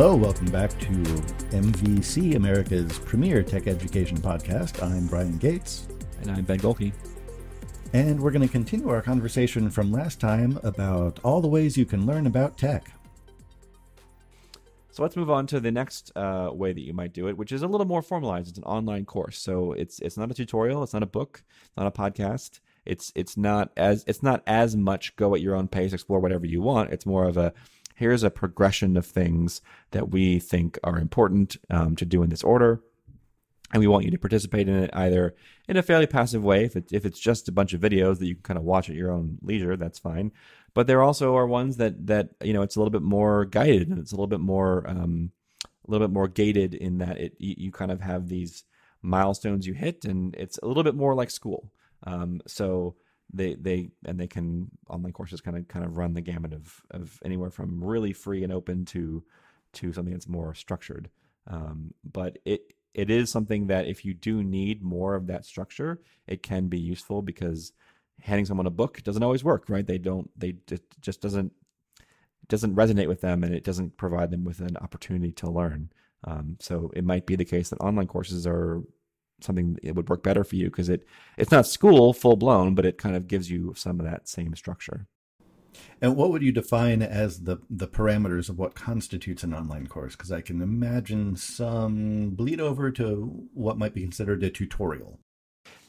Hello, welcome back to MVC, America's premier tech education podcast. I'm Brian Gates. And I'm Ben Gohlke. And we're going to continue our conversation from last time about all the ways you can learn about tech. So let's move on to the next uh, way that you might do it, which is a little more formalized. It's an online course, so it's it's not a tutorial, it's not a book, it's not a podcast. It's it's not as it's not as much go at your own pace, explore whatever you want. It's more of a here's a progression of things that we think are important um, to do in this order and we want you to participate in it either in a fairly passive way. If, it, if it's just a bunch of videos that you can kind of watch at your own leisure that's fine. But there also are ones that that you know it's a little bit more guided and it's a little bit more um, a little bit more gated in that it you, kind of have these milestones you hit and it's a little bit more like school. Um, so they they and they can online courses kind of kind of run the gamut of of anywhere from really free and open to to something that's more structured um, but it it is something that if you do need more of that structure, it can be useful because handing someone a book doesn't always work, right? They don't, they it just doesn't doesn't resonate with them, and it doesn't provide them with an opportunity to learn. Um, so it might be the case that online courses are something it would work better for you because it it's not school full blown, but it kind of gives you some of that same structure. And what would you define as the the parameters of what constitutes an online course? Because I can imagine some bleed over to what might be considered a tutorial.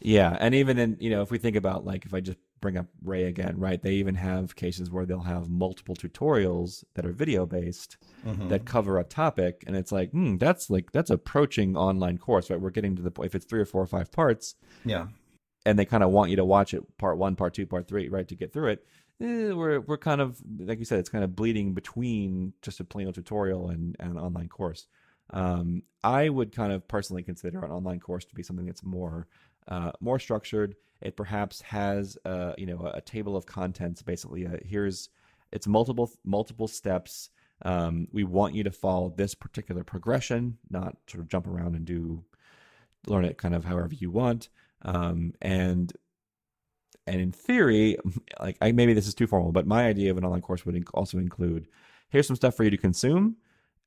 Yeah, and even in you know if we think about like if I just bring up Ray again, right? They even have cases where they'll have multiple tutorials that are video based mm-hmm. that cover a topic, and it's like, hmm, that's like that's approaching online course, right? We're getting to the point if it's three or four or five parts, yeah, and they kind of want you to watch it part one, part two, part three, right, to get through it eh, we're we're kind of like you said, it's kind of bleeding between just a plain old tutorial and, and an online course. Um, I would kind of personally consider an online course to be something that's more uh, more structured. It perhaps has uh, you know a table of contents. Basically, uh, here's it's multiple multiple steps. Um, we want you to follow this particular progression, not sort of jump around and do learn it kind of however you want. Um, and and in theory, like I, maybe this is too formal, but my idea of an online course would also include here's some stuff for you to consume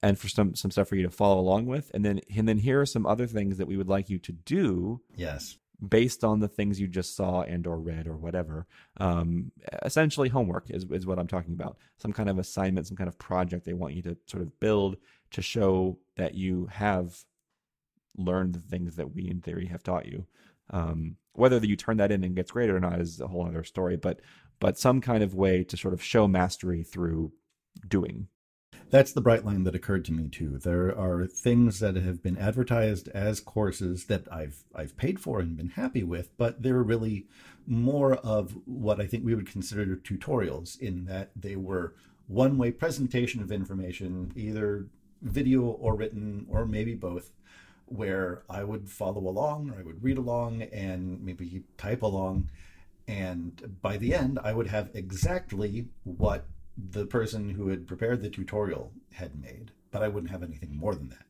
and for some some stuff for you to follow along with and then and then here are some other things that we would like you to do yes based on the things you just saw and or read or whatever um, essentially homework is, is what i'm talking about some kind of assignment some kind of project they want you to sort of build to show that you have learned the things that we in theory have taught you um, whether you turn that in and gets graded or not is a whole other story. But but some kind of way to sort of show mastery through doing. That's the bright line that occurred to me too. There are things that have been advertised as courses that I've I've paid for and been happy with, but they're really more of what I think we would consider tutorials in that they were one-way presentation of information, either video or written or maybe both where I would follow along or I would read along and maybe type along. And by the end, I would have exactly what the person who had prepared the tutorial had made, but I wouldn't have anything more than that.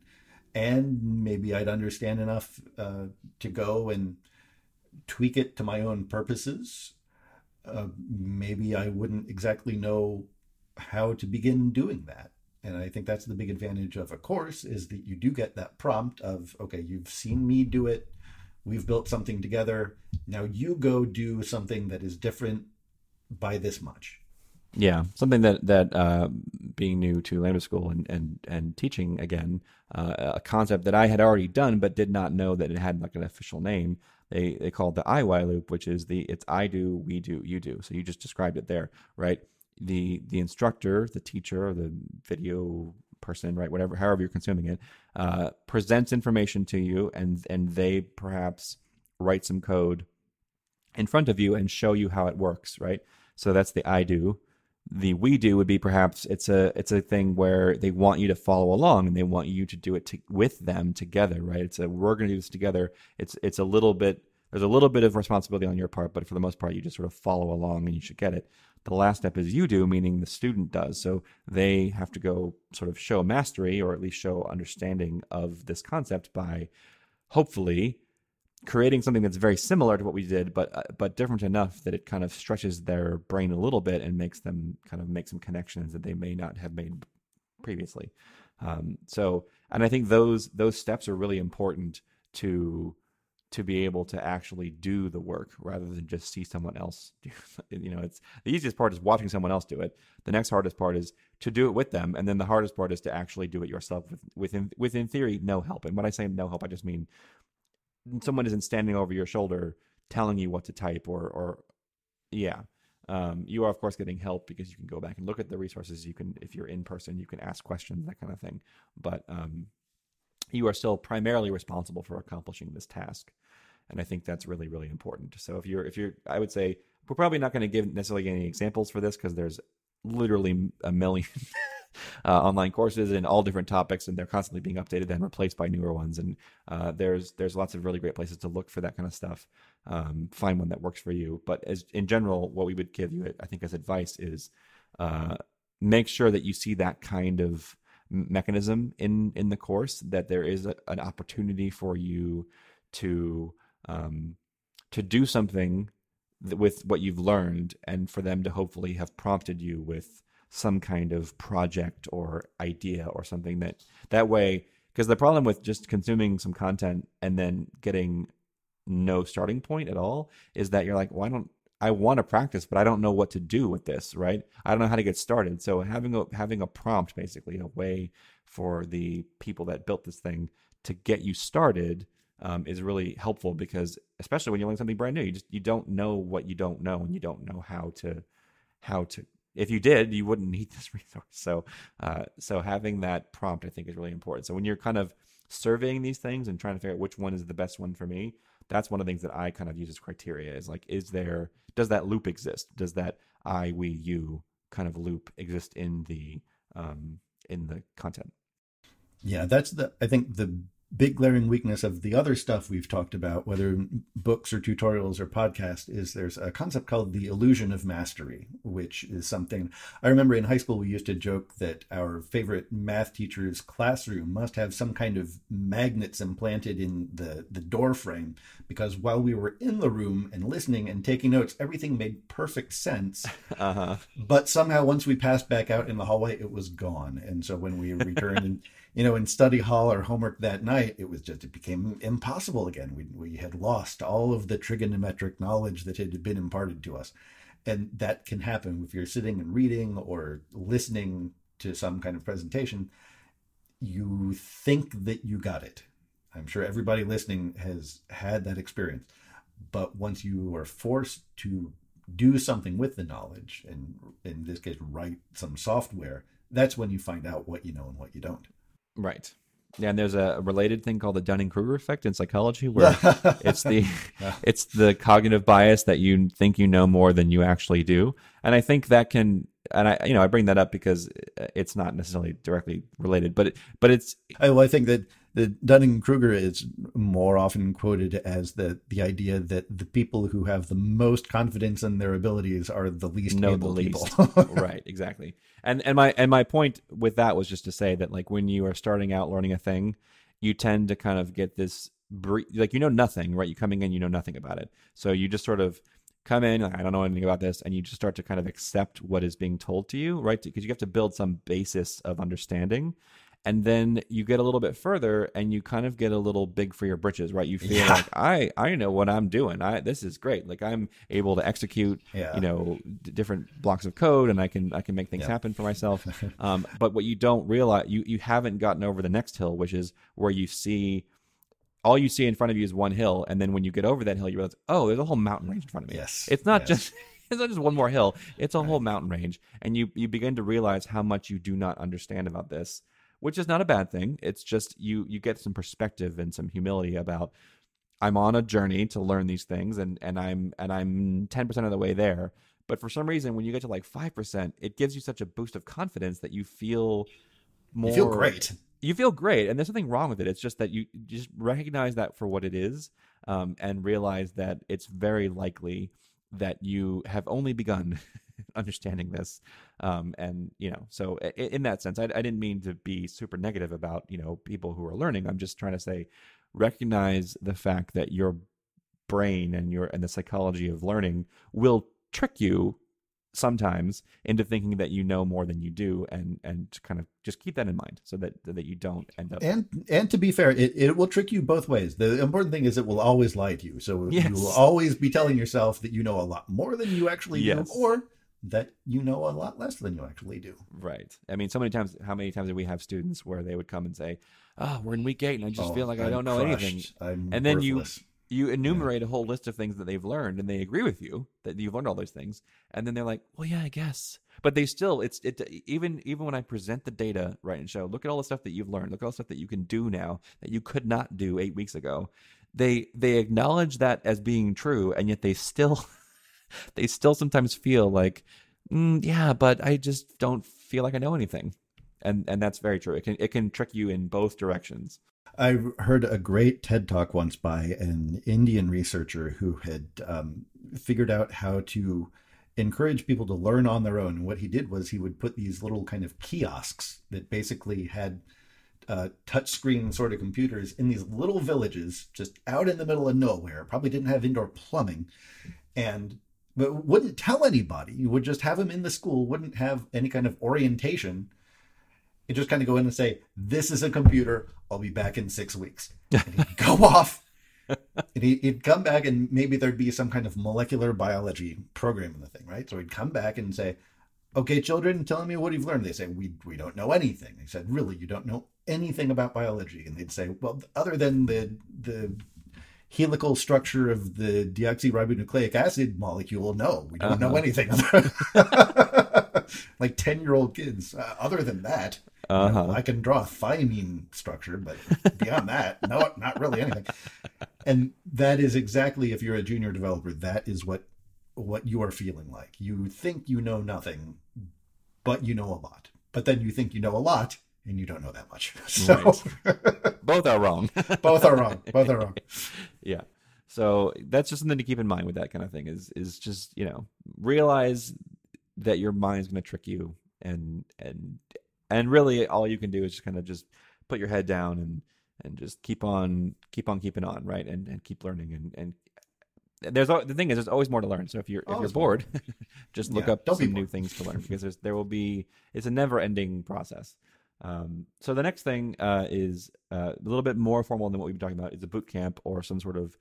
And maybe I'd understand enough uh, to go and tweak it to my own purposes. Uh, maybe I wouldn't exactly know how to begin doing that. And I think that's the big advantage of a course is that you do get that prompt of, okay, you've seen me do it. We've built something together. Now you go do something that is different by this much. Yeah, something that that uh, being new to Lambda School and and and teaching again uh, a concept that I had already done but did not know that it had like an official name. They they called the IY loop, which is the it's I do, we do, you do. So you just described it there, right? the the instructor, the teacher, the video person, right, whatever, however you're consuming it, uh, presents information to you, and and they perhaps write some code in front of you and show you how it works, right? So that's the I do. The we do would be perhaps it's a it's a thing where they want you to follow along and they want you to do it to, with them together, right? It's a we're going to do this together. It's it's a little bit there's a little bit of responsibility on your part, but for the most part, you just sort of follow along and you should get it. The last step is you do, meaning the student does. So they have to go sort of show mastery or at least show understanding of this concept by hopefully creating something that's very similar to what we did, but uh, but different enough that it kind of stretches their brain a little bit and makes them kind of make some connections that they may not have made previously. Um, so, and I think those those steps are really important to to be able to actually do the work rather than just see someone else do you know it's the easiest part is watching someone else do it the next hardest part is to do it with them and then the hardest part is to actually do it yourself with within within theory no help and when i say no help i just mean someone isn't standing over your shoulder telling you what to type or or yeah. Um, you are of course getting help because you can go back and look at the resources. You can if you're in person you can ask questions that kind of thing. But um, you are still primarily responsible for accomplishing this task. And I think that's really really important. So if you're if you're I would say we're probably not going to give necessarily any examples for this because there's literally a million uh, online courses in all different topics, and they're constantly being updated and replaced by newer ones. And uh, there's there's lots of really great places to look for that kind of stuff. Um, find one that works for you. But as in general, what we would give you, I think, as advice is uh, make sure that you see that kind of mechanism in in the course. That there is a, an opportunity for you to um, to do something with what you've learned and for them to hopefully have prompted you with some kind of project or idea or something that that way because the problem with just consuming some content and then getting no starting point at all is that you're like well don't i want to practice but i don't know what to do with this right? I don't know how to get started. So having a having a prompt basically a way for the people that built this thing to get you started um, is really helpful because especially when you're learning something brand new, you just you don't know what you don't know and you don't know how to how to. If you did, you wouldn't need this resource. So uh, so having that prompt, I think, is really important. So when you're kind of surveying these things and trying to figure out which one is the best one for me, that's one of the things that I kind of use as criteria. Is like, is there does that loop exist? Does that I we you kind of loop exist in the um, in the content? Yeah, that's the I think the big glaring weakness of the other stuff we've talked about, whether books or tutorials or podcast, is there's a concept called the illusion of mastery, which is something I remember in high school we used to joke that our favorite math teacher's classroom must have some kind of magnets implanted in the, the door frame because while we were in the room and listening and taking notes, everything made perfect sense. Uh-huh. But somehow once we passed back out in the hallway, it was gone. And so when we returned and you know, in study hall or homework that night, it was just, it became impossible again. We, we had lost all of the trigonometric knowledge that had been imparted to us. And that can happen if you're sitting and reading or listening to some kind of presentation. You think that you got it. I'm sure everybody listening has had that experience. But once you are forced to do something with the knowledge, and in this case, write some software, that's when you find out what you know and what you don't. Right. Yeah, and there's a related thing called the Dunning-Kruger effect in psychology, where it's the it's the cognitive bias that you think you know more than you actually do, and I think that can, and I you know I bring that up because it's not necessarily directly related, but it, but it's. well, I think that the Dunning Kruger is more often quoted as the the idea that the people who have the most confidence in their abilities are the least know able the least. people. right, exactly. And and my and my point with that was just to say that like when you are starting out learning a thing, you tend to kind of get this like you know nothing, right? You coming in, you know nothing about it, so you just sort of come in like, i don't know anything about this and you just start to kind of accept what is being told to you right because you have to build some basis of understanding and then you get a little bit further and you kind of get a little big for your britches right you feel yeah. like i i know what i'm doing i this is great like i'm able to execute yeah. you know d- different blocks of code and i can i can make things yeah. happen for myself um, but what you don't realize you you haven't gotten over the next hill which is where you see all you see in front of you is one hill and then when you get over that hill you realize oh there's a whole mountain range in front of me yes it's not yes. just it's not just one more hill it's a right. whole mountain range and you you begin to realize how much you do not understand about this which is not a bad thing. It's just you you get some perspective and some humility about I'm on a journey to learn these things and and I'm and I'm 10% of the way there. But for some reason when you get to like 5%, it gives you such a boost of confidence that you feel more You feel great. You feel great and there's nothing wrong with it. It's just that you just recognize that for what it is um, and realize that it's very likely that you have only begun understanding this. Um, and you know, so in, in that sense, I, I didn't mean to be super negative about you know people who are learning. I'm just trying to say, recognize the fact that your brain and your and the psychology of learning will trick you sometimes into thinking that you know more than you do and and kind of just keep that in mind so that that you don't end up and and to be fair it, it will trick you both ways the important thing is it will always lie to you so Yes. you will always be telling yourself that you know a lot more than you actually Yes. do or that you know a lot less than you actually do. Right. I mean so many times how many times did we have students where they would come and say oh we're in week eight and i just Oh, feel like i I'm don't know crushed. anything I'm And then you- worthless. you enumerate a whole list of things that they've learned and they agree with you that you've learned all those things. And then they're like well yeah i guess. But they still it's it even even when i present the data right and show look at all the stuff that you've learned. Look at all the stuff that you can do now that you could not do eight weeks ago. They they acknowledge that as being true and yet they still they still sometimes feel like mm, yeah but i just don't feel like i know anything and and that's very true it can it can trick you in both directions I heard a great TED talk once by an Indian researcher who had um, figured out how to encourage people to learn on their own. And what he did was he would put these little kind of kiosks that basically had uh, touchscreen sort of computers in these little villages just out in the middle of nowhere. Probably didn't have indoor plumbing, and but wouldn't tell anybody. You would just have them in the school. Wouldn't have any kind of orientation. You just kind of go in and say, "This is a computer. I'll be back in six weeks." And he'd go off, and he- he'd come back, and maybe there'd be some kind of molecular biology program in the thing, right? So he'd come back and say, "Okay, children, tell me what you've learned." They say, "We we don't know anything." He said, "Really, you don't know anything about biology?" And they'd say, "Well, other than the the helical structure of the deoxyribonucleic acid molecule, no, we don't know Uh-huh. anything." like ten year old kids. Uh, other than that, you know, uh-huh I can draw a thymine structure, but beyond that, no, not really anything. And that is exactly if you're a junior developer, that is what what you are feeling like. You think you know nothing, but you know a lot. But then you think you know a lot and you don't know that much. So both are wrong both are wrong. Both are wrong. yeah. So that's just something to keep in mind with that kind of thing is is just you know realize that your mind's going to trick you and and and really all you can do is just kind of just put your head down and and just keep on keep on keeping on right? And and keep learning and and there's the thing is there's always more to learn. So if you're if you're bored just look Yeah, up some new things to learn because there's there will be it's a never ending process um, so the next thing uh, is uh, a little bit more formal than what we've been talking about is a boot camp or some sort of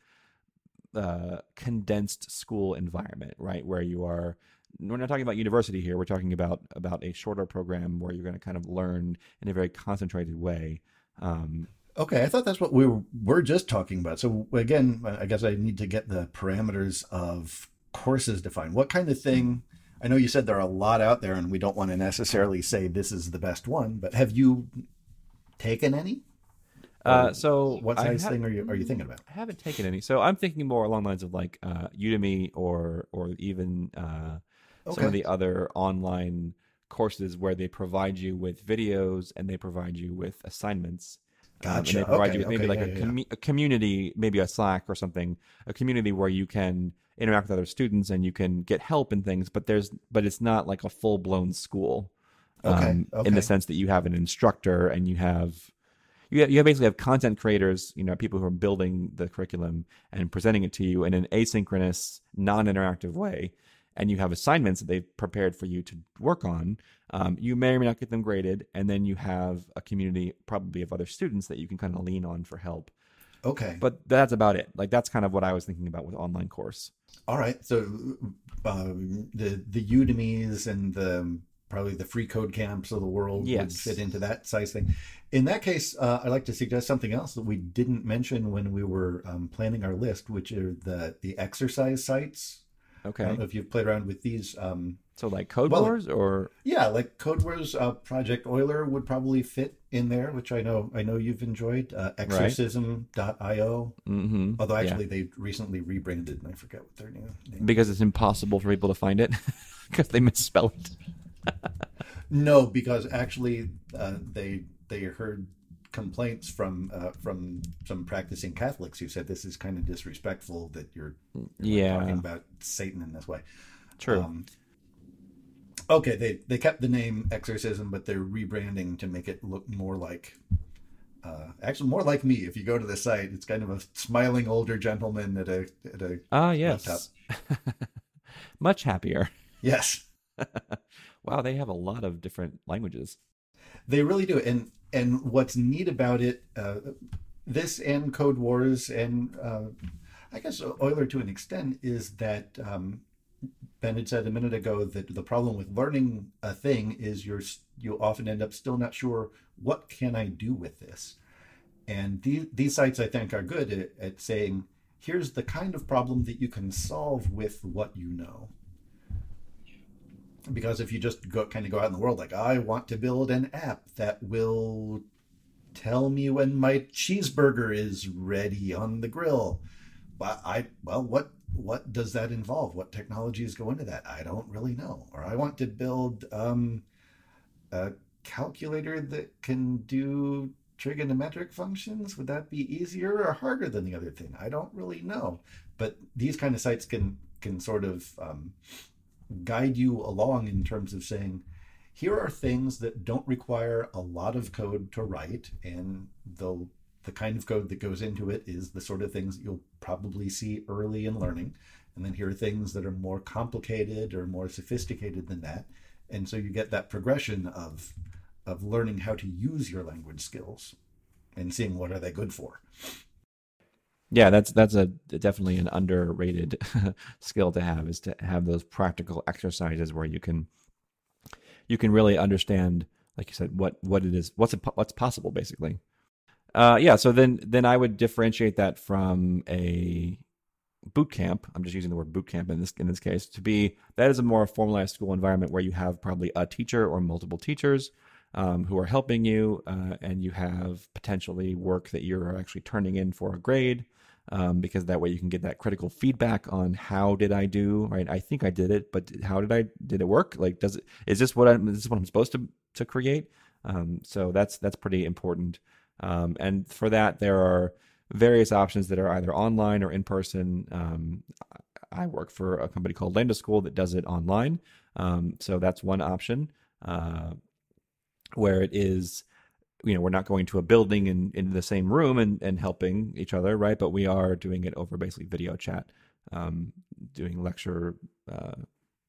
uh, condensed school environment, right? Where you are. We're not talking about university here. We're talking about about a shorter program where you're going to kind of learn in a very concentrated way. Um, Okay, I thought that's what we were, were just talking about. So again, I guess I need to get the parameters of courses defined. What kind of thing? I know you said there are a lot out there, and we don't want to necessarily say this is the best one. But have you taken any? uh, so what size thing are you are you thinking about? I haven't taken any, so I'm thinking more along the lines of like uh, Udemy or or even uh, some of the other online courses where they provide you with videos and they provide you with assignments. Um, and they provide Okay, you with maybe okay, like yeah, a, yeah, a community, maybe a Slack or something, a community where you can interact with other students and you can get help and things. But there's but it's not like a full blown school. Okay, um, In the sense that you have an instructor and you have you have, you basically have content creators, you know, people who are building the curriculum and presenting it to you in an asynchronous, non-interactive way, and you have assignments that they've prepared for you to work on. Um, you may or may not get them graded, and then you have a community, probably of other students that you can kind of lean on for help. Okay. But that's about it. Like that's kind of what I was thinking about with online course. All right. So um, the the Udemy's and the probably the free code camps of the world would fit into that size thing. In that case, uh, I'd like to suggest something else that we didn't mention when we were um, planning our list, which are the the exercise sites. I Okay, don't know if you've played around with these. Um, so like Code Well- Wars or yeah, like CodeWars uh, Project Euler would probably fit in there, which I know I know you've enjoyed. Uh, Exercism.io. Mhm. Although Yeah. actually they recently rebranded, and I forget what their new name. Is. Because it's impossible for people to find it because they misspell it. No, because actually uh, they they heard complaints from uh, from some practicing Catholics who said this is kind of disrespectful that you're, you're Yeah. talking about Satan in this way. True. Um, okay, they they kept the name Exorcism, but they're rebranding to make it look more like. Uh, actually, more like me. If you go to the site, it's kind of a smiling older gentleman at a at a Ah, yes. Much happier. yes. wow, they have a lot of different languages. They really do, and and what's neat about it, uh, this and Code Wars, and uh, I guess Euler to an extent, is that um, Ben had said a minute ago that the problem with learning a thing is you're you often end up still not sure what can I do with this, and these these sites I think are good at, at saying here's the kind of problem that you can solve with what you know. Because if you just go kind of go out in the world like I want to build an app that will tell me when my cheeseburger is ready on the grill, but I well what what does that involve? What technologies go into that? I don't really know. Or I want to build um, a calculator that can do trigonometric functions. Would that be easier or harder than the other thing? I don't really know. But these kind of sites can can sort of um, guide you along in terms of saying, here are things that don't require a lot of code to write, and the the kind of code that goes into it is the sort of things that you'll probably see early in learning. And then here are things that are more complicated or more sophisticated than that. And so you get that progression of of learning how to use your language skills and seeing what are they good for. Yeah, that's that's a definitely an underrated skill to have is to have those practical exercises where you can you can really understand, like you said, what what it is, what's what's possible, basically. Uh, yeah. So then then I would differentiate that from a boot camp. I'm just using the word boot camp in this in this case to be that is a more formalized school environment where you have probably a teacher or multiple teachers um, who are helping you, uh, and you have potentially work that you're actually turning in for a grade um, because that way you can get that critical feedback on how did I do right. I think I did it, but how did I did it work? Like, does it is this what I'm is this what I'm supposed to to create? Um, so that's that's pretty important. Um, and for that, there are various options that are either online or in person. Um, I work for a company called Lambda School that does it online. Um, so that's one option uh, where it is you know we're not going to a building and in the same room and, and helping each other right but we are doing it over basically video chat um, doing lecture uh,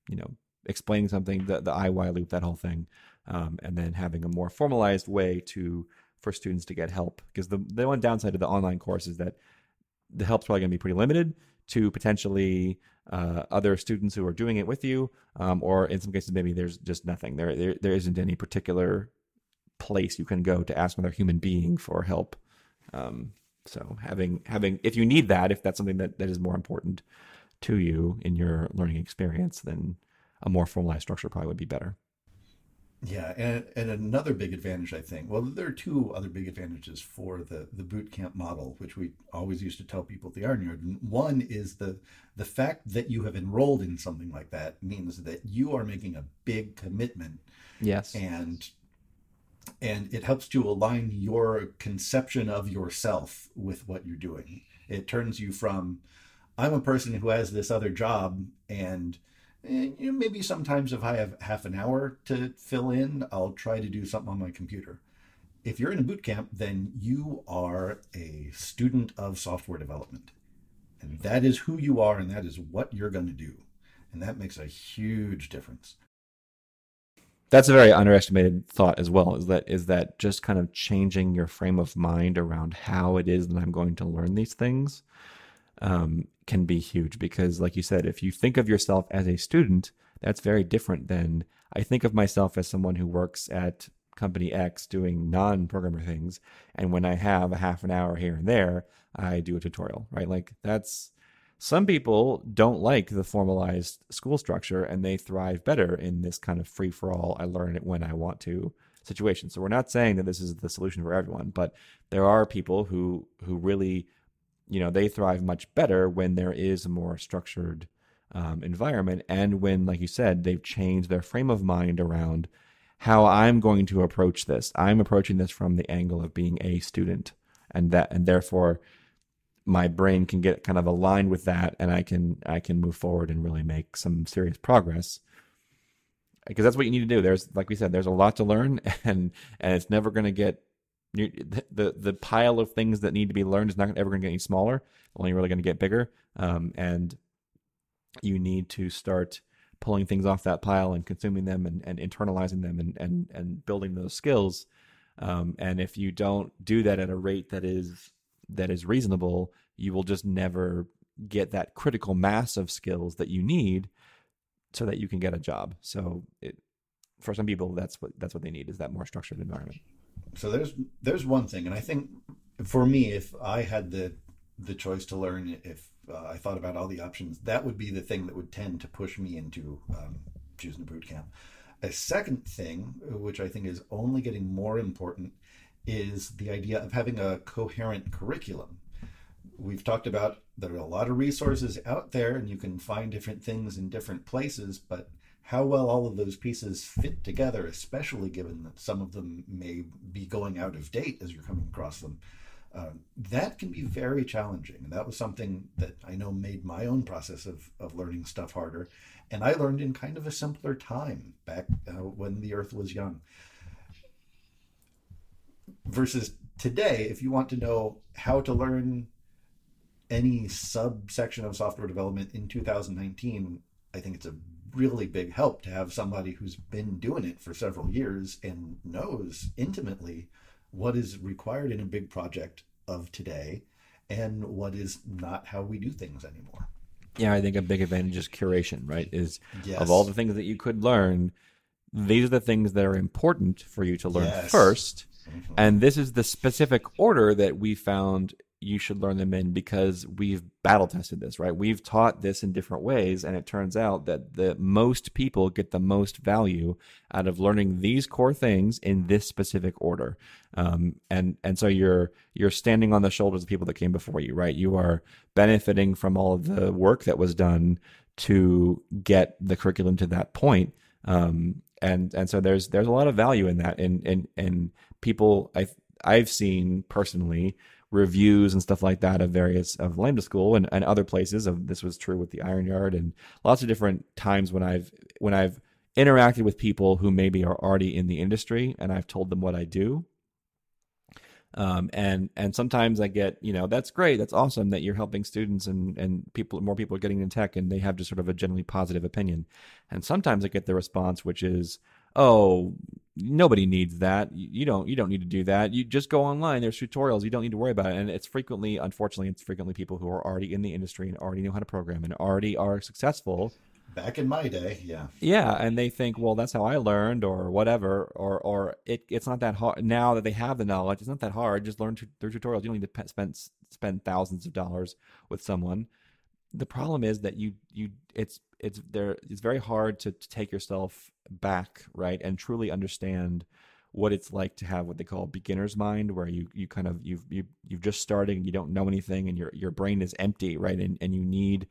you know explaining something the, the IY loop that whole thing um, and then having a more formalized way to for students to get help because the, the one downside of the online course is that the help's probably going to be pretty limited to potentially uh, other students who are doing it with you, um, or in some cases maybe there's just nothing. There, there there isn't any particular place you can go to ask another human being for help. Um, so having having if you need that, if that's something that, that is more important to you in your learning experience, then a more formalized structure probably would be better. Yeah, and, and another big advantage, I think. Well, there are two other big advantages for the the boot camp model, which we always used to tell people at the Iron Yard. One is the the fact that you have enrolled in something like that means that you are making a big commitment. Yes, and and it helps to align your conception of yourself with what you're doing. It turns you from I'm a person who has this other job and, and you know, maybe sometimes if I have half an hour to fill in, I'll try to do something on my computer. If you're in a boot camp, then you are a student of software development. And that is who you are and that is what you're going to do. And that makes a huge difference that's a very underestimated thought as well is that is that just kind of changing your frame of mind around how it is that i'm going to learn these things um, can be huge because like you said if you think of yourself as a student that's very different than i think of myself as someone who works at company x doing non-programmer things and when i have a half an hour here and there i do a tutorial right like that's some people don't like the formalized school structure and they thrive better in this kind of free for all, I learn it when I want to situation. So we're not saying that this is the solution for everyone, but there are people who who really, you know, they thrive much better when there is a more structured um, environment and when, like you said, they've changed their frame of mind around how I'm going to approach this. I'm approaching this from the angle of being a student, and that and therefore my brain can get kind of aligned with that and I can I can move forward and really make some serious progress. Because that's what you need to do. There's like we said, there's a lot to learn and and it's never going to get the, the the pile of things that need to be learned is not ever going to get any smaller. Only really going to get bigger. Um, and you need to start pulling things off that pile and consuming them and, and internalizing them and, and, and building those skills. Um, and if you don't do that at a rate that is that is reasonable, you will just never get that critical mass of skills that you need so that you can get a job. So it, for some people, that's what that's what they need is that more structured environment. So there's there's one thing, and I think for me, if I had the the choice to learn, if uh, I thought about all the options, that would be the thing that would tend to push me into um, choosing a boot camp. A second thing, which I think is only getting more important, is the idea of having a coherent curriculum. We've talked about there are a lot of resources out there, and you can find different things in different places, but how well all of those pieces fit together, especially given that some of them may be going out of date as you're coming across them, uh, that can be very challenging. And that was something that I know made my own process of, of learning stuff harder. And I learned in kind of a simpler time back uh, when the earth was young. Versus today, if you want to know how to learn any subsection of software development in 2019, I think it's a really big help to have somebody who's been doing it for several years and knows intimately what is required in a big project of today and what is not how we do things anymore. Yeah, I think a big advantage is curation, right? Is yes. of all the things that you could learn, these are the things that are important for you to learn yes. 1st mm-hmm. And this is the specific order that we found you should learn them in because we've battle tested this, right? We've taught this in different ways, and it turns out that the most people get the most value out of learning these core things in this specific order. Um, and and so you're you're standing on the shoulders of people that came before you, right? You are benefiting from all of the work that was done to get the curriculum to that point. Um, and and so there's there's a lot of value in that, and and and people I I've seen personally reviews and stuff like that of various of Lambda School and, and other places. Of this was true with the Iron Yard and lots of different times when I've when I've interacted with people who maybe are already in the industry and I've told them what I do. Um, and and sometimes I get you know that's great that's awesome that you're helping students and and people more people are getting in tech and they have just sort of a generally positive opinion, and sometimes I get the response which is oh nobody needs that. You don't you don't need to do that. You just go online. There's tutorials. You don't need to worry about it. And it's frequently unfortunately it's frequently people who are already in the industry and already know how to program and already are successful. Back in my day yeah. Yeah and they think well that's how i learned or whatever or or it, it's not that hard. Now that they have the knowledge it's not that hard. Just learn through tutorials. You don't need to spend spend thousands of dollars with someone. The problem is that you you it's it's there it's very hard to, to take yourself back right and truly understand what it's like to have what they call beginner's mind where you you kind of you've you, you've just started and you don't know anything and your your brain is empty right and and you need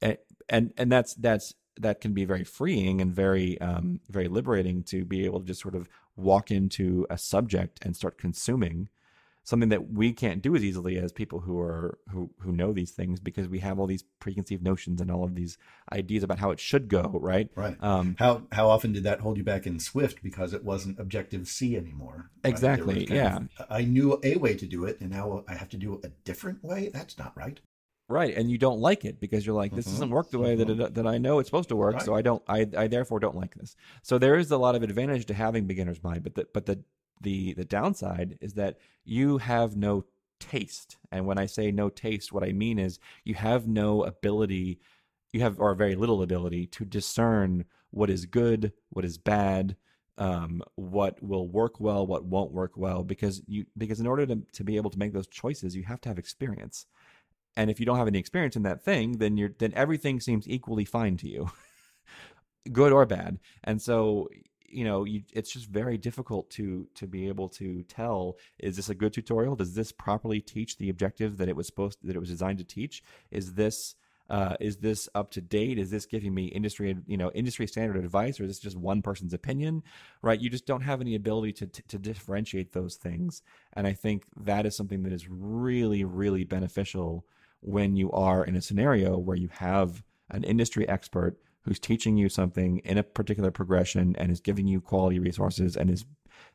and and that's that's that can be very freeing and very um very liberating to be able to just sort of walk into a subject and start consuming something that we can't do as easily as people who are who who know these things because we have all these preconceived notions and all of these ideas about how it should go right? Right. Um, how how often did that hold you back in swift because it wasn't objective c anymore? Exactly yeah. of, i knew a way to do it and now i have to do a different way? That's not right. Right and you don't like it because you're like this mm-hmm. doesn't work the way mm-hmm. that it, that I know it's supposed to work right. so I don't I, I therefore don't like this. So there is a lot of advantage to having beginner's mind but the, but the the the downside is that you have no taste. And when I say no taste, what I mean is you have no ability, you have or very little ability to discern what is good, what is bad, um, what will work well, what won't work well, because you because in order to, to be able to make those choices, you have to have experience. And if you don't have any experience in that thing, then you're then everything seems equally fine to you. good or bad. And so you know you, it's just very difficult to to be able to tell is this a good tutorial? Does this properly teach the objective that it was supposed that it was designed to teach? Is this uh, is this up to date? Is this giving me industry you know industry standard advice or is this just one person's opinion? Right? You just don't have any ability to, to, to differentiate those things. And i think that is something that is really really beneficial when you are in a scenario where you have an industry expert who's teaching you something in a particular progression and is giving you quality resources and is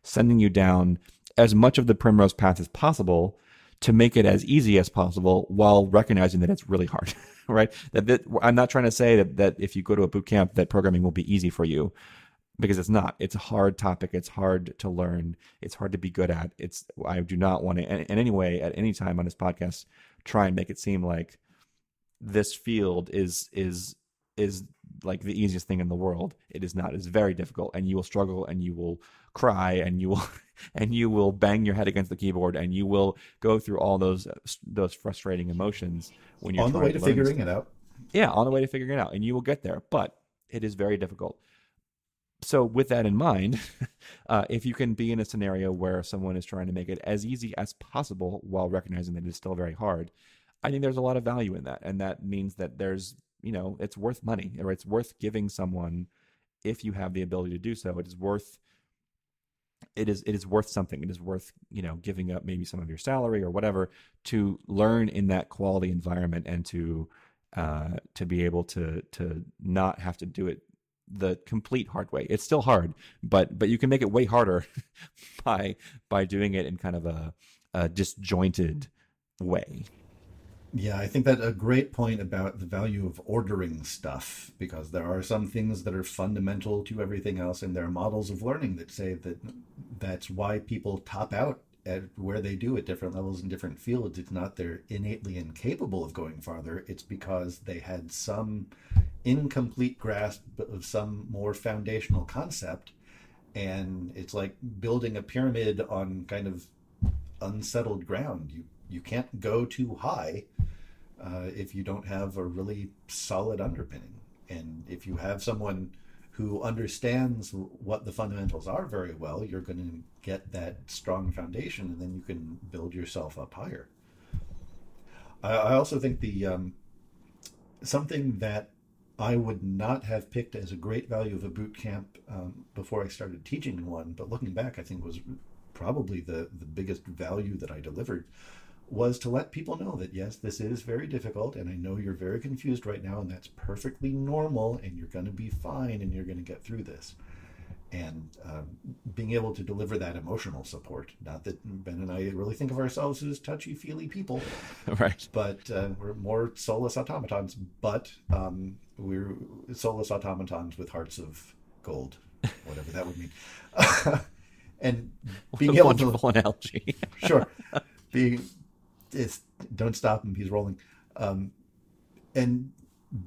sending you down as much of the primrose path as possible to make it as easy as possible while recognizing that it's really hard, right? That, that I'm not trying to say that, that if you go to a boot camp that programming will be easy for you because it's not. It's a hard topic. It's hard to learn. It's hard to be good at. It's I do not want to in, any way at any time on this podcast try and make it seem like this field is is is like the easiest thing in the world. It is not. It's very difficult, and you will struggle, and you will cry, and you will and you will bang your head against the keyboard, and you will go through all those those frustrating emotions when you're on the way to, to figuring stuff. it out. Yeah, on the way to figuring it out, and you will get there, but it is very difficult. So, with that in mind, uh, if you can be in a scenario where someone is trying to make it as easy as possible while recognizing that it is still very hard, I think there's a lot of value in that, and that means that there's you know it's worth money or it's worth giving someone if you have the ability to do so. It is worth it is it is worth something. It is worth you know giving up maybe some of your salary or whatever to learn in that quality environment and to uh, to be able to to not have to do it the complete hard way. It's still hard but but you can make it way harder by by doing it in kind of a, a disjointed way yeah, I think that a great point about the value of ordering stuff, because there are some things that are fundamental to everything else, and there are models of learning that say that that's why people top out at where they do at different levels in different fields. It's not they're innately incapable of going farther, it's because they had some incomplete grasp of some more foundational concept. And it's like building a pyramid on kind of unsettled ground. You you can't go too high uh, if you don't have a really solid underpinning. And if you have someone who understands what the fundamentals are very well, you're going to get that strong foundation, and then you can build yourself up higher. I, I also think the um, something that I would not have picked as a great value of a boot camp um, before I started teaching one, but looking back, I think was probably the the biggest value that I delivered was to let people know that yes, this is very difficult, and I know you're very confused right now, and that's perfectly normal, and you're going to be fine, and you're going to get through this. And um, being able to deliver that emotional support. Not that Ben and I really think of ourselves as touchy feely people, right? But uh, we're more soulless automatons. But um, we're soulless automatons with hearts of gold, whatever that would mean. and being able to analogy. sure, being it's don't stop him he's rolling. Um, and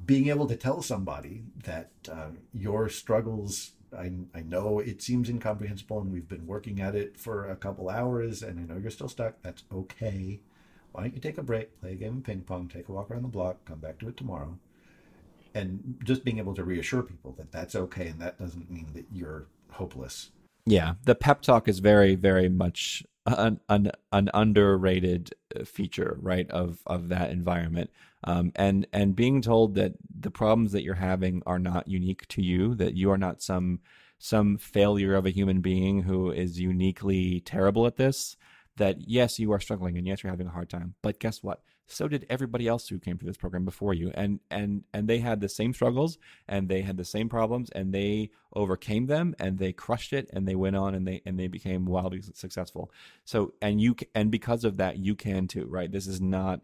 being able to tell somebody that uh, your struggles I, I know it seems incomprehensible and we've been working at it for a couple hours and i know you're still stuck that's okay. Why don't you take a break play a game of ping pong take a walk around the block come back to it tomorrow. And just being able to reassure people that that's okay and that doesn't mean that you're hopeless yeah the pep talk is very very much an, an, an underrated uh, feature, right, of of that environment. Um, and and being told that the problems that you're having are not unique to you, that you are not some some failure of a human being who is uniquely terrible at this. That yes, you are struggling, and yes, you're having a hard time. But guess what? So did everybody else who came through this program before you. And and and they had the same struggles and they had the same problems and they overcame them and they crushed it and they went on and they and they became wildly successful. So and you and because of that you can too right? This is not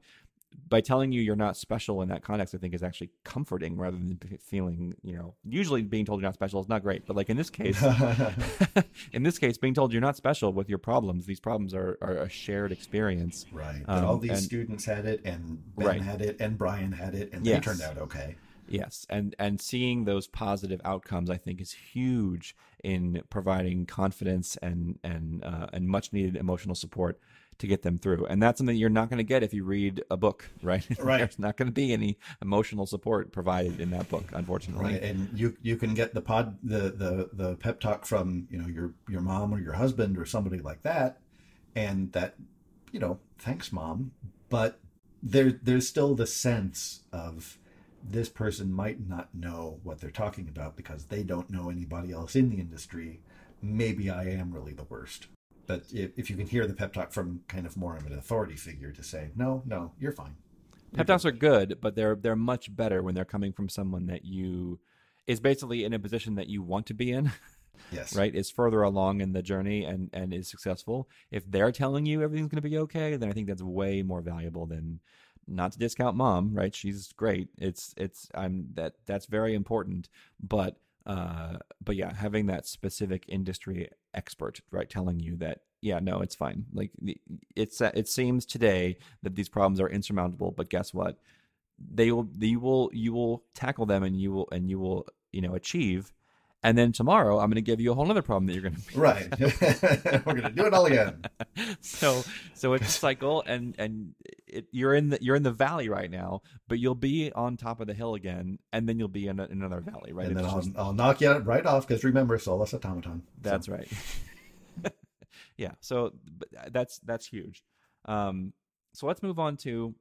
by telling you you're not special in that context, I think is actually comforting rather than feeling, you know, usually being told you're not special is not great. But like in this case, in this case, being told you're not special with your problems, these problems are, are a shared experience. Right. Um, all these and, students had it and Ben right. had it and Brian had it and yes. they turned out okay. Yes. And, and seeing those positive outcomes, I think is huge in providing confidence and, and, uh, and much needed emotional support to get them through. And that's something you're not going to get if you read a book, right? Right. There's not going to be any emotional support provided in that book, unfortunately. Right. And you you can get the pod the the the pep talk from you know your your mom or your husband or somebody like that, and that you know thanks mom, but there there's still the sense of this person might not know what they're talking about because they don't know anybody else in the industry. Maybe I am really the worst but if, if you can hear the pep talk from kind of more of an authority figure to say, no, no, you're fine. Pep talks are good, but they're they're much better when they're coming from someone that you is basically in a position that you want to be in. Yes. right, is further along in the journey and and is successful. If they're telling you everything's going to be okay, then I think that's way more valuable than not to discount mom, right? She's great. It's it's I'm that that's very important, but uh but yeah, having that specific industry expert, right, telling you that yeah, no, it's fine. Like it's it seems today that these problems are insurmountable, but guess what? They will you will you will tackle them and you will and you will, you know, achieve. And then tomorrow I'm going to give you a whole other problem that you're going to be Right. We're gonna do it all again. so so it's a cycle and and it, you're in the you're in the valley right now but you'll be on top of the hill again and then you'll be in, a, in another valley right And then It's I'll, just- I'll knock you right off because remember, solus automaton. that's right yeah so but that's that's huge um so let's move on to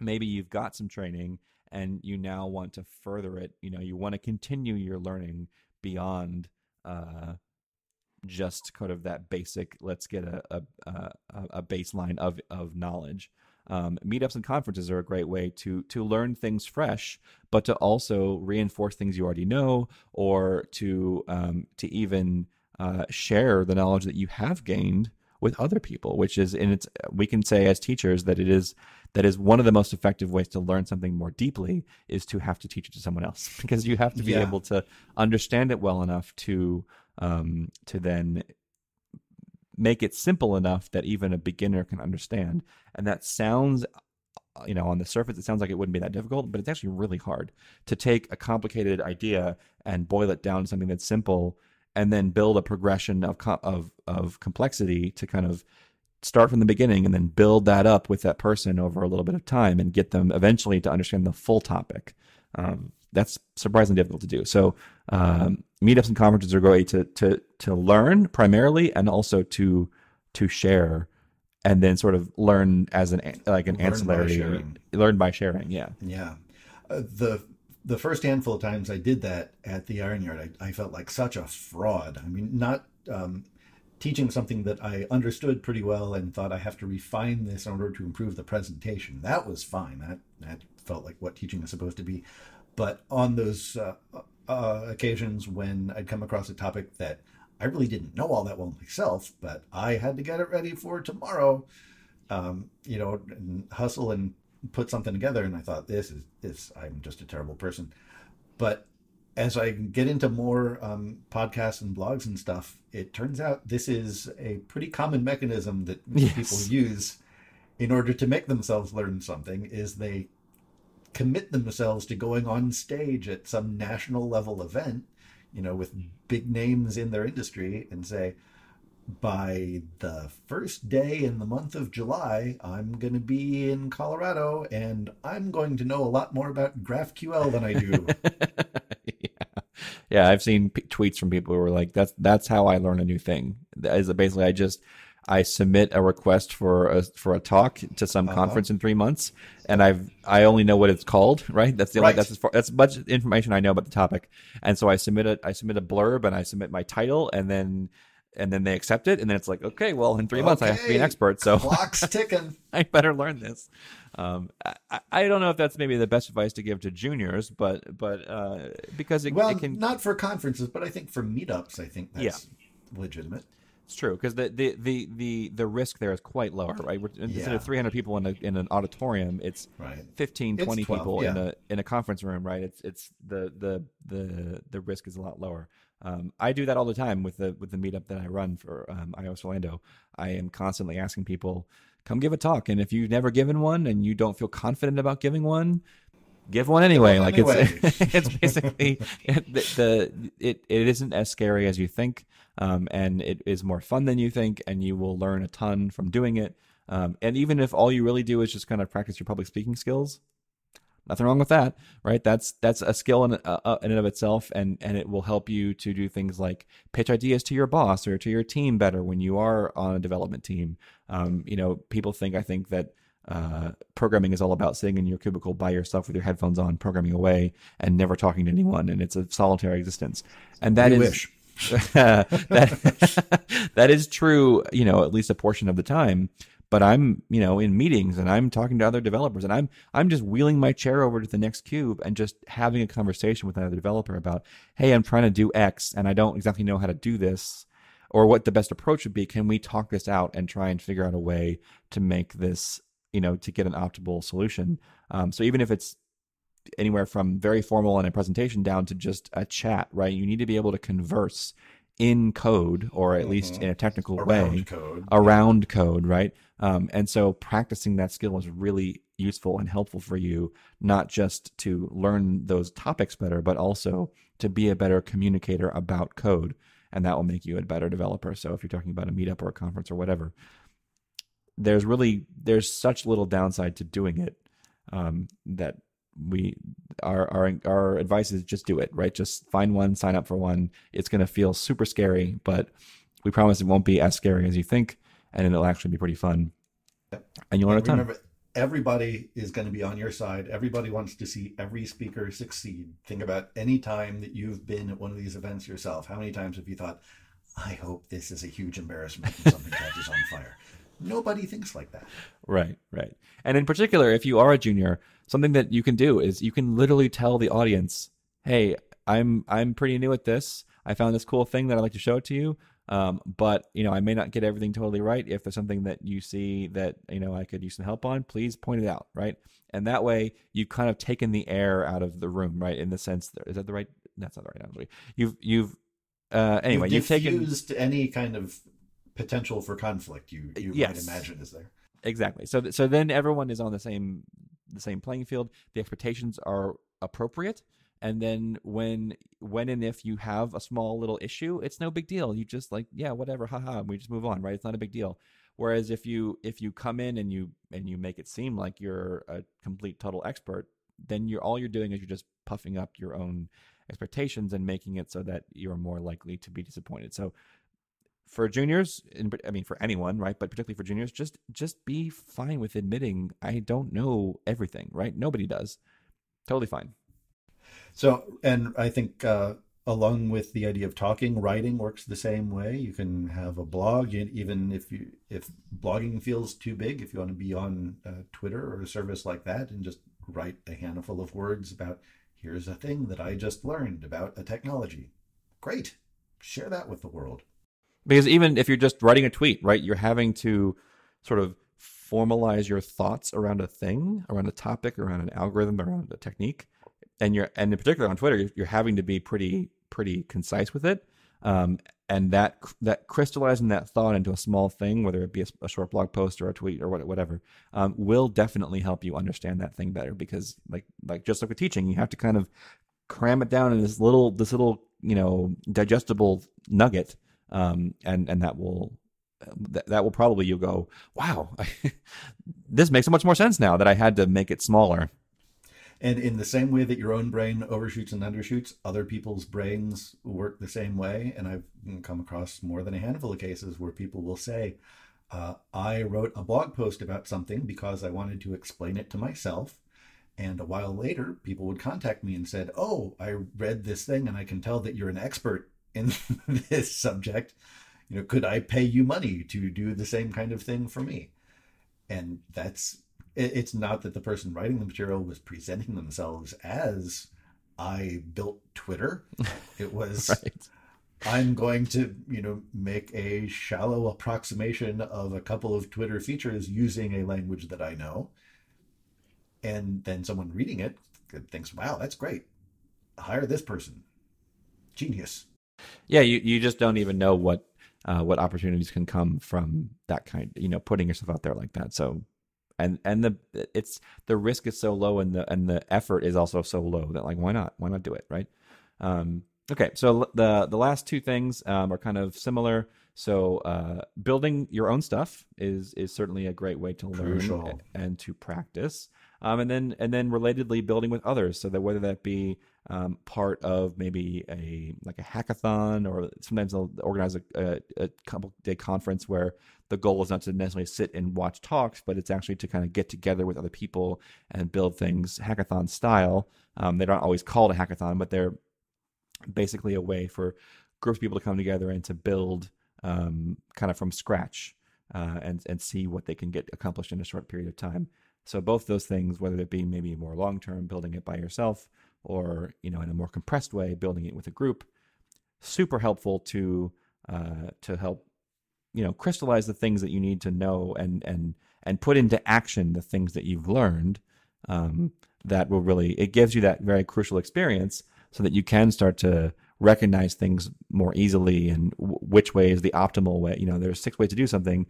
maybe you've got some training and you now want to further it you know you want to continue your learning beyond uh just kind of that basic let's get a a, a, baseline of of knowledge. Um, meetups and conferences are a great way to to learn things fresh but to also reinforce things you already know or to um, to even uh, share the knowledge that you have gained with other people which is in its we can say as teachers that it is that is one of the most effective ways to learn something more deeply is to have to teach it to someone else because you have to be Yeah. able to understand it well enough to um, to then make it simple enough that even a beginner can understand and that sounds uh, you know on the surface it sounds like it wouldn't be that difficult but it's actually really hard to take a complicated idea and boil it down to something that's simple and then build a progression of of of complexity to kind of start from the beginning and then build that up with that person over a little bit of time and get them eventually to understand the full topic. Um, that's surprisingly difficult to do. So um, meetups and conferences are great to to to learn primarily and also to to share and then sort of learn as an like an Learn ancillary sharing. learn by sharing. Yeah. Yeah. Uh, the the first handful of times I did that at the Iron Yard, I, I felt like such a fraud. I mean, not um, teaching something that I understood pretty well and thought I have to refine this in order to improve the presentation. That was fine. That that felt like what teaching is supposed to be. But on those uh, uh, occasions when I'd come across a topic that I really didn't know all that well myself, but I had to get it ready for tomorrow, um, you know, and hustle and put something together. And I thought, this is this. I'm just a terrible person. But as I get into more um, podcasts and blogs and stuff, it turns out this is a pretty common mechanism that Yes. people use in order to make themselves learn something. Is they commit themselves to going on stage at some national level event, you know, with big names in their industry, and say, by the first day in the month of July, I'm going to be in Colorado and I'm going to know a lot more about GraphQL than I do. yeah. yeah, I've seen p- tweets from people who are like, "That's that's how I learn a new thing." That is basically I just I submit a request for a for a talk to some Uh-huh. conference in three months, and I've I only know what it's called. Right, that's the only, Right. that's as far that's much information I know about the topic, and so I submit a I submit a blurb and I submit my title, and then and then they accept it, and then it's like, okay, well, in three months I have to be an expert, so Clock's ticking. I better learn this. Um, I- I, don't know if that's maybe the best advice to give to juniors, but but uh, because it, Well, it can not for conferences, but I think for meetups, I think that's legitimate. it's true because the, the the the the risk there is quite lower, right? We're, instead Yeah. of 300 people in a in an auditorium, it's Right. 15, It's 20 12, people in a in a conference room, right? It's it's the the the the risk is a lot lower. Um, I do that all the time with the with the meetup that I run for um, iOS Orlando. I am constantly asking people, come give a talk, and if you've never given one and you don't feel confident about giving one, give one anyway. like anyway. it's it's basically it, the it it isn't as scary as you think, um, and it is more fun than you think, and you will learn a ton from doing it. Um, and even if all you really do is just kind of practice your public speaking skills, nothing wrong with that, right? That's that's a skill in, uh, uh, in and of itself, and and it will help you to do things like pitch ideas to your boss or to your team better when you are on a development team. Um, you know, people think I think that uh, programming is all about sitting in your cubicle by yourself with your headphones on, programming away, and never talking to anyone, and it's a solitary existence. And that We is wish. that, that is true, you know, at least a portion of the time. But I'm, you know, in meetings and I'm talking to other developers and I'm I'm just wheeling my chair over to the next cube and just having a conversation with another developer about, hey, I'm trying to do X and I don't exactly know how to do this or what the best approach would be. Can we talk this out and try and figure out a way to make this, you know, to get an optimal solution? Um, so even if it's anywhere from very formal in a presentation down to just a chat, right? You need to be able to converse in code or at mm-hmm. least in a technical around way code. around yeah. code, right? Um, and so practicing that skill is really useful and helpful for you, not just to learn those topics better, but also to be a better communicator about code. And that will make you a better developer. So if you're talking about a meetup or a conference or whatever, there's really there's such little downside to doing it um, that we our our our advice is just do it right just find one sign up for one it's going to feel super scary but we promise it won't be as scary as you think and it'll actually be pretty fun. And you'll learn a ton. remember, everybody is going to be on your side. Everybody wants to see every speaker succeed. Think about any time that you've been at one of these events yourself. How many times have you thought i hope this is a huge embarrassment and something catches on fire? Nobody thinks like that. Right right. And in particular if you are a junior something that you can do is you can literally tell the audience, "Hey, I'm I'm pretty new at this. I found this cool thing that I'd like to show it to you. Um, but you know, I may not get everything totally right. If there's something that you see that you know I could use some help on, please point it out, right? And that way, you've kind of taken the air out of the room, right? In the sense, that, is that the right? That's not the right analogy. You've you've uh, anyway, you've, you've taken any kind of potential for conflict you you yes. might imagine is there. Exactly. So so then everyone is on the same the same playing field. The expectations are appropriate. And then when when and if you have a small little issue, it's no big deal. You just like, yeah, whatever, haha, and we just move on, right? It's not a big deal. Whereas if you if you come in and you and you make it seem like you're a complete total expert, then you're all you're doing is you're just puffing up your own expectations and making it so that you're more likely to be disappointed. So for juniors, I mean for anyone, right? But particularly for juniors, just just be fine with admitting I don't know everything, right? Nobody does. Totally fine. So, and I think uh, along with the idea of talking, writing works the same way. You can have a blog, even if you if blogging feels too big, if you want to be on uh, Twitter or a service like that, and just write a handful of words about here's a thing that I just learned about a technology. Great, share that with the world because even if you're just writing a tweet, right, you're having to sort of formalize your thoughts around a thing, around a topic, around an algorithm, around a technique, and you're and in particular on Twitter, you're having to be pretty pretty concise with it. Um, and that that crystallizing that thought into a small thing, whether it be a, a short blog post or a tweet or whatever, um, will definitely help you understand that thing better. Because like like just like with teaching, you have to kind of cram it down in this little this little you know digestible nugget um, and and that will that, that will probably you'll go wow this makes so much more sense now that i had to make it smaller and in the same way that your own brain overshoots and undershoots other people's brains work the same way. And i've come across more than a handful of cases where people will say uh, i wrote a blog post about something because i wanted to explain it to myself. And a while later people would contact me and said oh i read this thing and i can tell that you're an expert in this subject. You know could i pay you money to do the same kind of thing for me? And that's it's not that the person writing the material was presenting themselves as i built twitter it was right. i'm going to you know make a shallow approximation of a couple of twitter features using a language that i know and then someone reading it thinks wow that's great hire this person genius yeah, you, you just don't even know what uh, what opportunities can come from that kind. You know, putting yourself out there like that. So, and and the it's the risk is so low and the and the effort is also so low that like why not why not do it right? Um, okay, so the the last two things um, are kind of similar. So uh, building your own stuff is is certainly a great way to Crucial. learn and to practice. Um, and then and then relatedly building with others, so that whether that be um, part of maybe a like a hackathon, or sometimes they'll organize a, a, a couple day conference where the goal is not to necessarily sit and watch talks, but it's actually to kind of get together with other people and build things hackathon style. Um, they're not always called a hackathon, but they're basically a way for groups of people to come together and to build um, kind of from scratch uh, and and see what they can get accomplished in a short period of time. So both those things, whether it be maybe more long term, building it by yourself, or you know in a more compressed way, building it with a group, super helpful to uh, to help you know crystallize the things that you need to know and and and put into action the things that you've learned. Um, that will really it gives you that very crucial experience so that you can start to recognize things more easily and w- which way is the optimal way. You know, there's six ways to do something.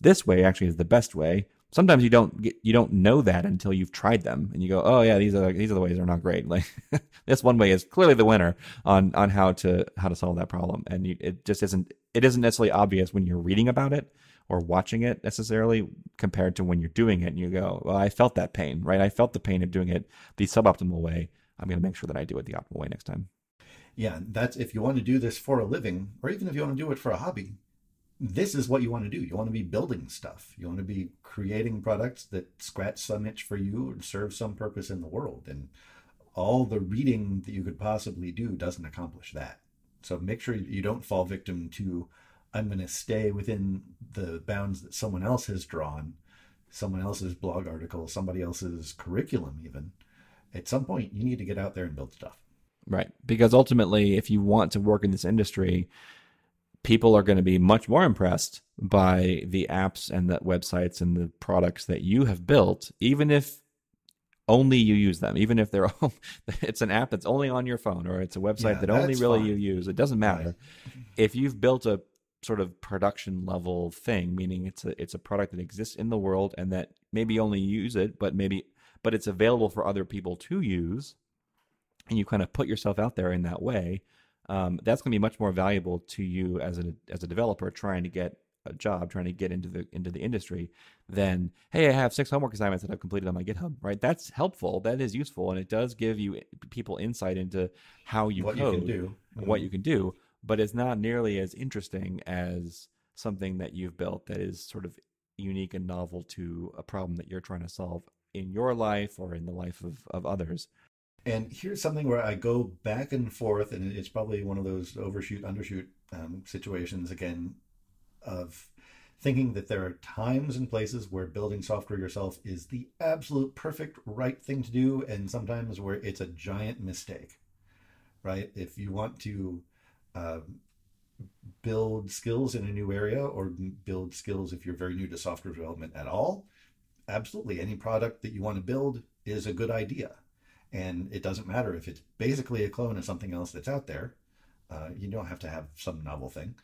This way actually is the best way sometimes you don't get you don't know that until you've tried them and you go oh yeah these are these are the ways are not great. Like this one way is clearly the winner on on how to how to solve that problem. And you, it just isn't it isn't necessarily obvious when you're reading about it or watching it necessarily compared to when you're doing it and you go well i felt that pain right? I felt the pain of doing it the suboptimal way. I'm going to make sure that i do it the optimal way next time. Yeah that's if you want to do this for a living or even if you want to do it for a hobby this is what you want to do. You want to be building stuff. You want to be creating products that scratch some itch for you and serve some purpose in the world. And all the reading that you could possibly do doesn't accomplish that. So make sure you don't fall victim to I'm going to stay within the bounds that someone else has drawn, someone else's blog article, somebody else's curriculum, even. At some point, you need to get out there and build stuff. Right. Because ultimately, if you want to work in this industry, people are going to be much more impressed by the apps and the websites and the products that you have built, even if only you use them, even if they're all, it's an app that's only on your phone or it's a website yeah, that only really fine. you use. It doesn't matter. Right. If you've built a sort of production level thing, meaning it's a it's a product that exists in the world and that maybe only use it, but maybe but it's available for other people to use, and you kind of put yourself out there in that way, um, that's going to be much more valuable to you as a as a developer trying to get a job, trying to get into the into the industry, than hey, I have six homework assignments that I've completed on my GitHub. Right? That's helpful. That is useful, and it does give you people insight into how you what code, you can do, mm-hmm. what you can do. But it's not nearly as interesting as something that you've built that is sort of unique and novel to a problem that you're trying to solve in your life or in the life of, of others. And here's something where I go back and forth, and it's probably one of those overshoot, undershoot um, situations again of thinking that there are times and places where building software yourself is the absolute perfect right thing to do, and sometimes where it's a giant mistake, right? If you want to uh, build skills in a new area or build skills if you're very new to software development at all, absolutely any product that you want to build is a good idea and it doesn't matter if it's basically a clone of something else that's out there. Uh, you don't have to have some novel thing.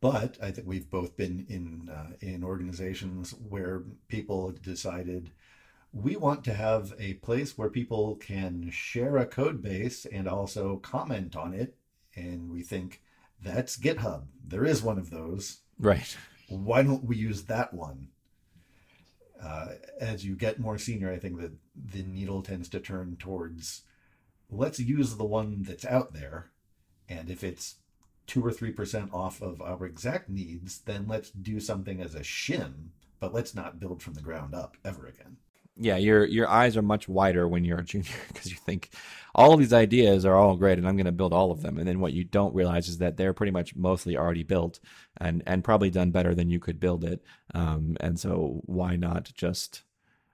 But I think we've both been in uh, in organizations where people decided we want to have a place where people can share a code base and also comment on it. And we think that's GitHub. There is one of those. Right. Why don't we use that one? Uh, as you get more senior, I think that the needle tends to turn towards let's use the one that's out there. And if it's two or 3% off of our exact needs, then let's do something as a shim, but let's not build from the ground up ever again yeah, your your eyes are much wider when you're a junior because you think all of these ideas are all great and I'm going to build all of them. And then what you don't realize is that they're pretty much mostly already built and and probably done better than you could build it. Um, and so why not just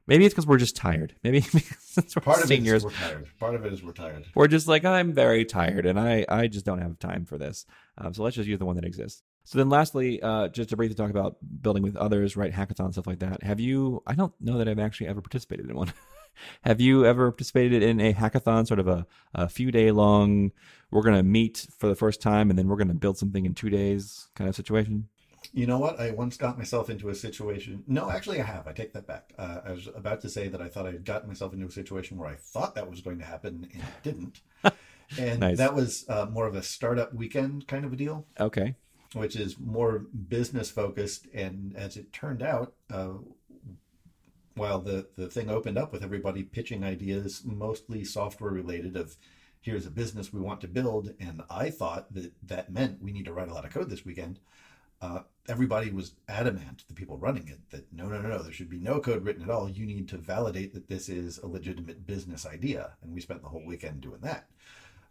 Maybe it's because we're just tired. Maybe we're part of seniors. it is we're tired. Part of it is we're tired. We're just like I'm very tired, and I I just don't have time for this. Um, so let's just use the one that exists. So then, lastly, uh, just to briefly talk about building with others, right? Hackathon stuff like that. Have you? I don't know that I've actually ever participated in one. Have you ever participated in a hackathon, sort of a, a few day long? We're going to meet for the first time, and then we're going to build something in two days kind of situation. You know what? I once got myself into a situation. No, actually, I have. I take that back. Uh, I was about to say that I thought I had gotten myself into a situation where I thought that was going to happen and it didn't. and nice. that was uh, more of a startup weekend kind of a deal. Okay which is more business focused. And as it turned out, uh, while the, the thing opened up with everybody pitching ideas, mostly software related, of here's a business we want to build, and I thought that that meant we need to write a lot of code this weekend. Uh, everybody was adamant, the people running it, that no, no, no, no, there should be no code written at all. You need to validate that this is a legitimate business idea. And we spent the whole weekend doing that.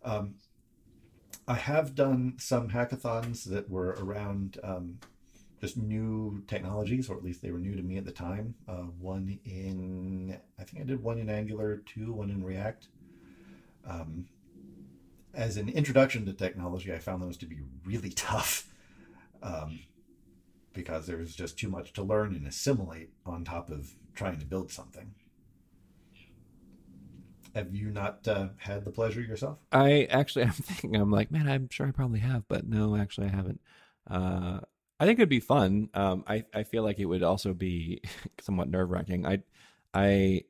Um, I have done some hackathons that were around um, just new technologies, or at least they were new to me at the time. Uh, one in, I think I did one in Angular 2, one in React. Um, as an introduction to technology, I found those to be really tough um, because there was just too much to learn and assimilate on top of trying to build something. Have you not uh, had the pleasure yourself? I actually, I'm thinking, I'm like, man, I'm sure I probably have, but no, actually, I haven't. Uh, I think it'd be fun. Um, I I feel like it would also be somewhat nerve wracking. I I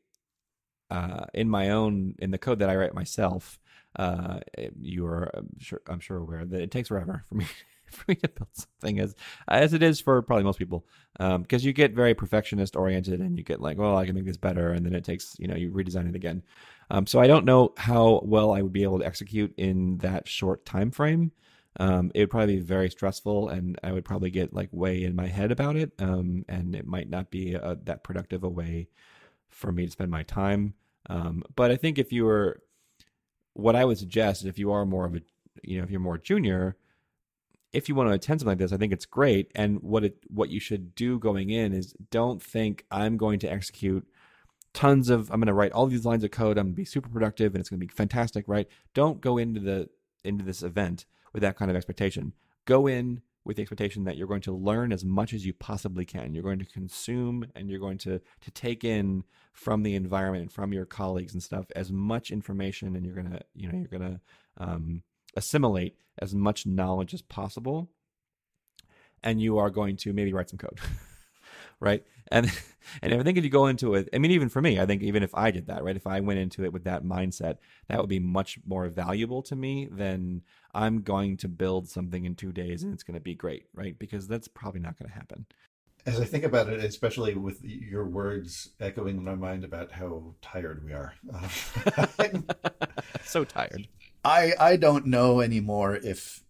uh, in my own in the code that I write myself, uh, you are I'm sure I'm sure aware that it takes forever for me for me to build something as as it is for probably most people because um, you get very perfectionist oriented and you get like well I can make this better and then it takes you know you redesign it again. Um, so I don't know how well I would be able to execute in that short time frame um, it would probably be very stressful and I would probably get like way in my head about it. Um, and it might not be a, that productive a way for me to spend my time. Um, but I think if you were, what I would suggest is if you are more of a, you know, if you're more junior, if you want to attend something like this, I think it's great. And what it, what you should do going in is don't think I'm going to execute tons of, I'm going to write all these lines of code. I'm going to be super productive and it's going to be fantastic, right? Don't go into the, into this event with that kind of expectation. Go in with the expectation that you're going to learn as much as you possibly can. You're going to consume and you're going to to take in from the environment and from your colleagues and stuff as much information, and you're gonna you know you're gonna um, assimilate as much knowledge as possible. And you are going to maybe write some code. right? And and I think if you go into it, I mean, even for me, I think even if I did that, right? If I went into it with that mindset, that would be much more valuable to me than I'm going to build something in two days and it's going to be great, right? Because that's probably not going to happen. As I think about it, especially with your words echoing in my mind about how tired we are, so tired. I I don't know anymore if.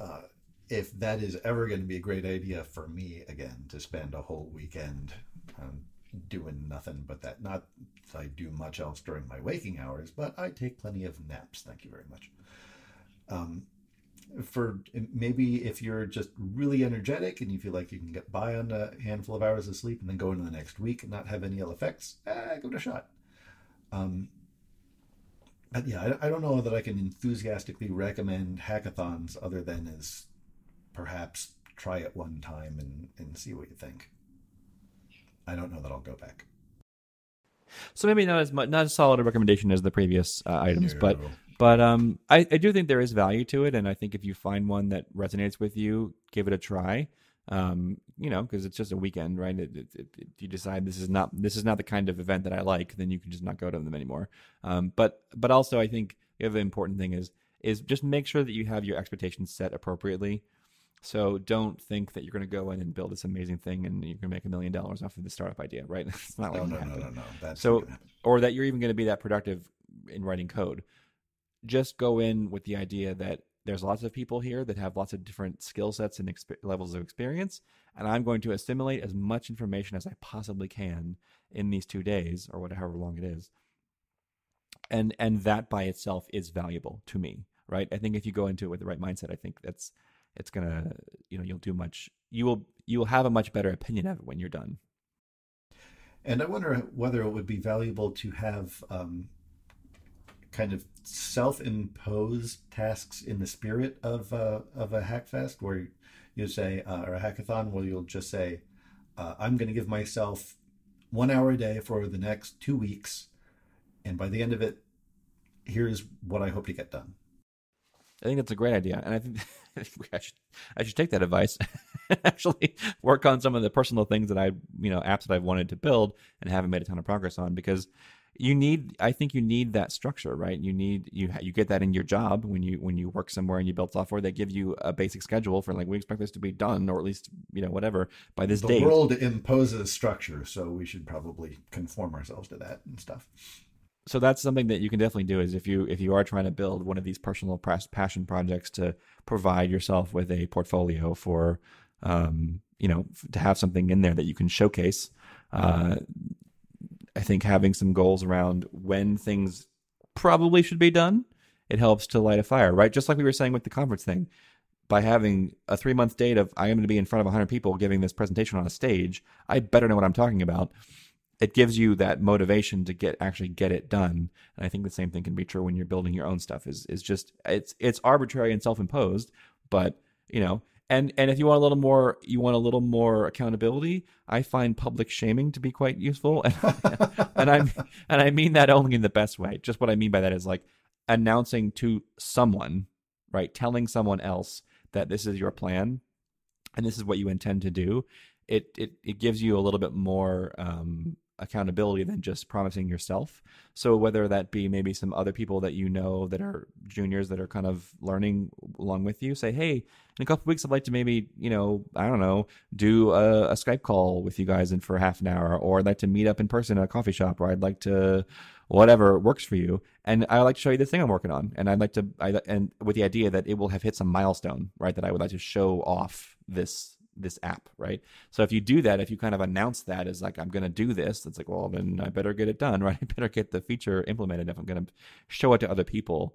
Uh, if that is ever going to be a great idea for me again to spend a whole weekend um, doing nothing but that. Not that I do much else during my waking hours, but I take plenty of naps. Thank you very much. Um, for maybe if you're just really energetic and you feel like you can get by on a handful of hours of sleep and then go into the next week and not have any ill effects, eh, give it a shot. Um, but yeah, I, I don't know that I can enthusiastically recommend hackathons other than as perhaps try it one time and, and see what you think. I don't know that I'll go back. So maybe not as much, not as solid a recommendation as the previous uh, items, no. but but um, I, I do think there is value to it, and I think if you find one that resonates with you, give it a try. Um, you know, because it's just a weekend, right? It, it, it, if you decide this is not this is not the kind of event that I like, then you can just not go to them anymore. Um, but but also, I think the other important thing is is just make sure that you have your expectations set appropriately. So don't think that you're going to go in and build this amazing thing and you're going to make a million dollars off of the startup idea, right? it's not like no, no, no, no, no, That's so, or that you're even going to be that productive in writing code. Just go in with the idea that there's lots of people here that have lots of different skill sets and exp- levels of experience, and I'm going to assimilate as much information as I possibly can in these two days or whatever long it is. And and that by itself is valuable to me, right? I think if you go into it with the right mindset, I think that's it's gonna you know you'll do much you will you will have a much better opinion of it when you're done and i wonder whether it would be valuable to have um, kind of self-imposed tasks in the spirit of uh, of a hackfest where you say uh, or a hackathon where you'll just say uh, i'm going to give myself one hour a day for the next two weeks and by the end of it here's what i hope to get done I think that's a great idea, and I think I should I should take that advice. actually, work on some of the personal things that I you know apps that I've wanted to build and haven't made a ton of progress on because you need I think you need that structure, right? You need you you get that in your job when you when you work somewhere and you build software. They give you a basic schedule for like we expect this to be done or at least you know whatever by this the date. The world imposes structure, so we should probably conform ourselves to that and stuff so that's something that you can definitely do is if you if you are trying to build one of these personal passion projects to provide yourself with a portfolio for um, you know to have something in there that you can showcase uh, i think having some goals around when things probably should be done it helps to light a fire right just like we were saying with the conference thing by having a three month date of I am going to be in front of 100 people giving this presentation on a stage, I better know what I'm talking about. It gives you that motivation to get actually get it done. And I think the same thing can be true when you're building your own stuff. Is is just it's it's arbitrary and self imposed, but you know. And and if you want a little more, you want a little more accountability. I find public shaming to be quite useful, and, and I and I mean that only in the best way. Just what I mean by that is like announcing to someone, right, telling someone else that this is your plan and this is what you intend to do, it it, it gives you a little bit more um, accountability than just promising yourself. So whether that be maybe some other people that you know that are juniors that are kind of learning along with you, say, hey, in a couple weeks, I'd like to maybe you know I don't know do a, a Skype call with you guys and for half an hour, or I'd like to meet up in person at a coffee shop, or I'd like to whatever works for you. And I like to show you the thing I'm working on, and I'd like to, I, and with the idea that it will have hit some milestone, right? That I would like to show off this this app, right? So if you do that, if you kind of announce that as like I'm going to do this, it's like, well, then I better get it done, right? I better get the feature implemented if I'm going to show it to other people,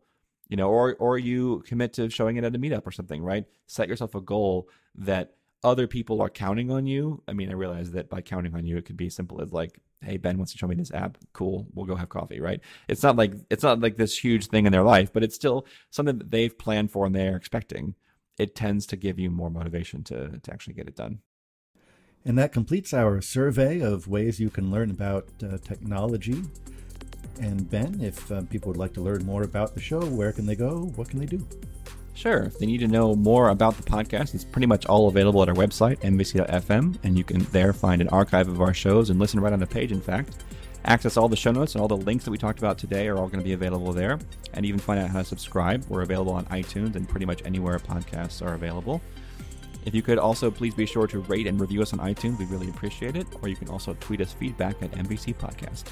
you know, or or you commit to showing it at a meetup or something, right? Set yourself a goal that other people are counting on you. I mean, I realize that by counting on you, it could be simple as like, hey, Ben wants to show me this app. Cool, we'll go have coffee, right? It's not like it's not like this huge thing in their life, but it's still something that they've planned for and they're expecting. It tends to give you more motivation to to actually get it done. And that completes our survey of ways you can learn about uh, technology. And Ben, if uh, people would like to learn more about the show, where can they go? What can they do? Sure. If they need to know more about the podcast, it's pretty much all available at our website, nbc.fm, and you can there find an archive of our shows and listen right on the page, in fact. Access all the show notes and all the links that we talked about today are all going to be available there. And even find out how to subscribe. We're available on iTunes and pretty much anywhere podcasts are available. If you could also please be sure to rate and review us on iTunes, we really appreciate it. Or you can also tweet us feedback at NBC Podcast.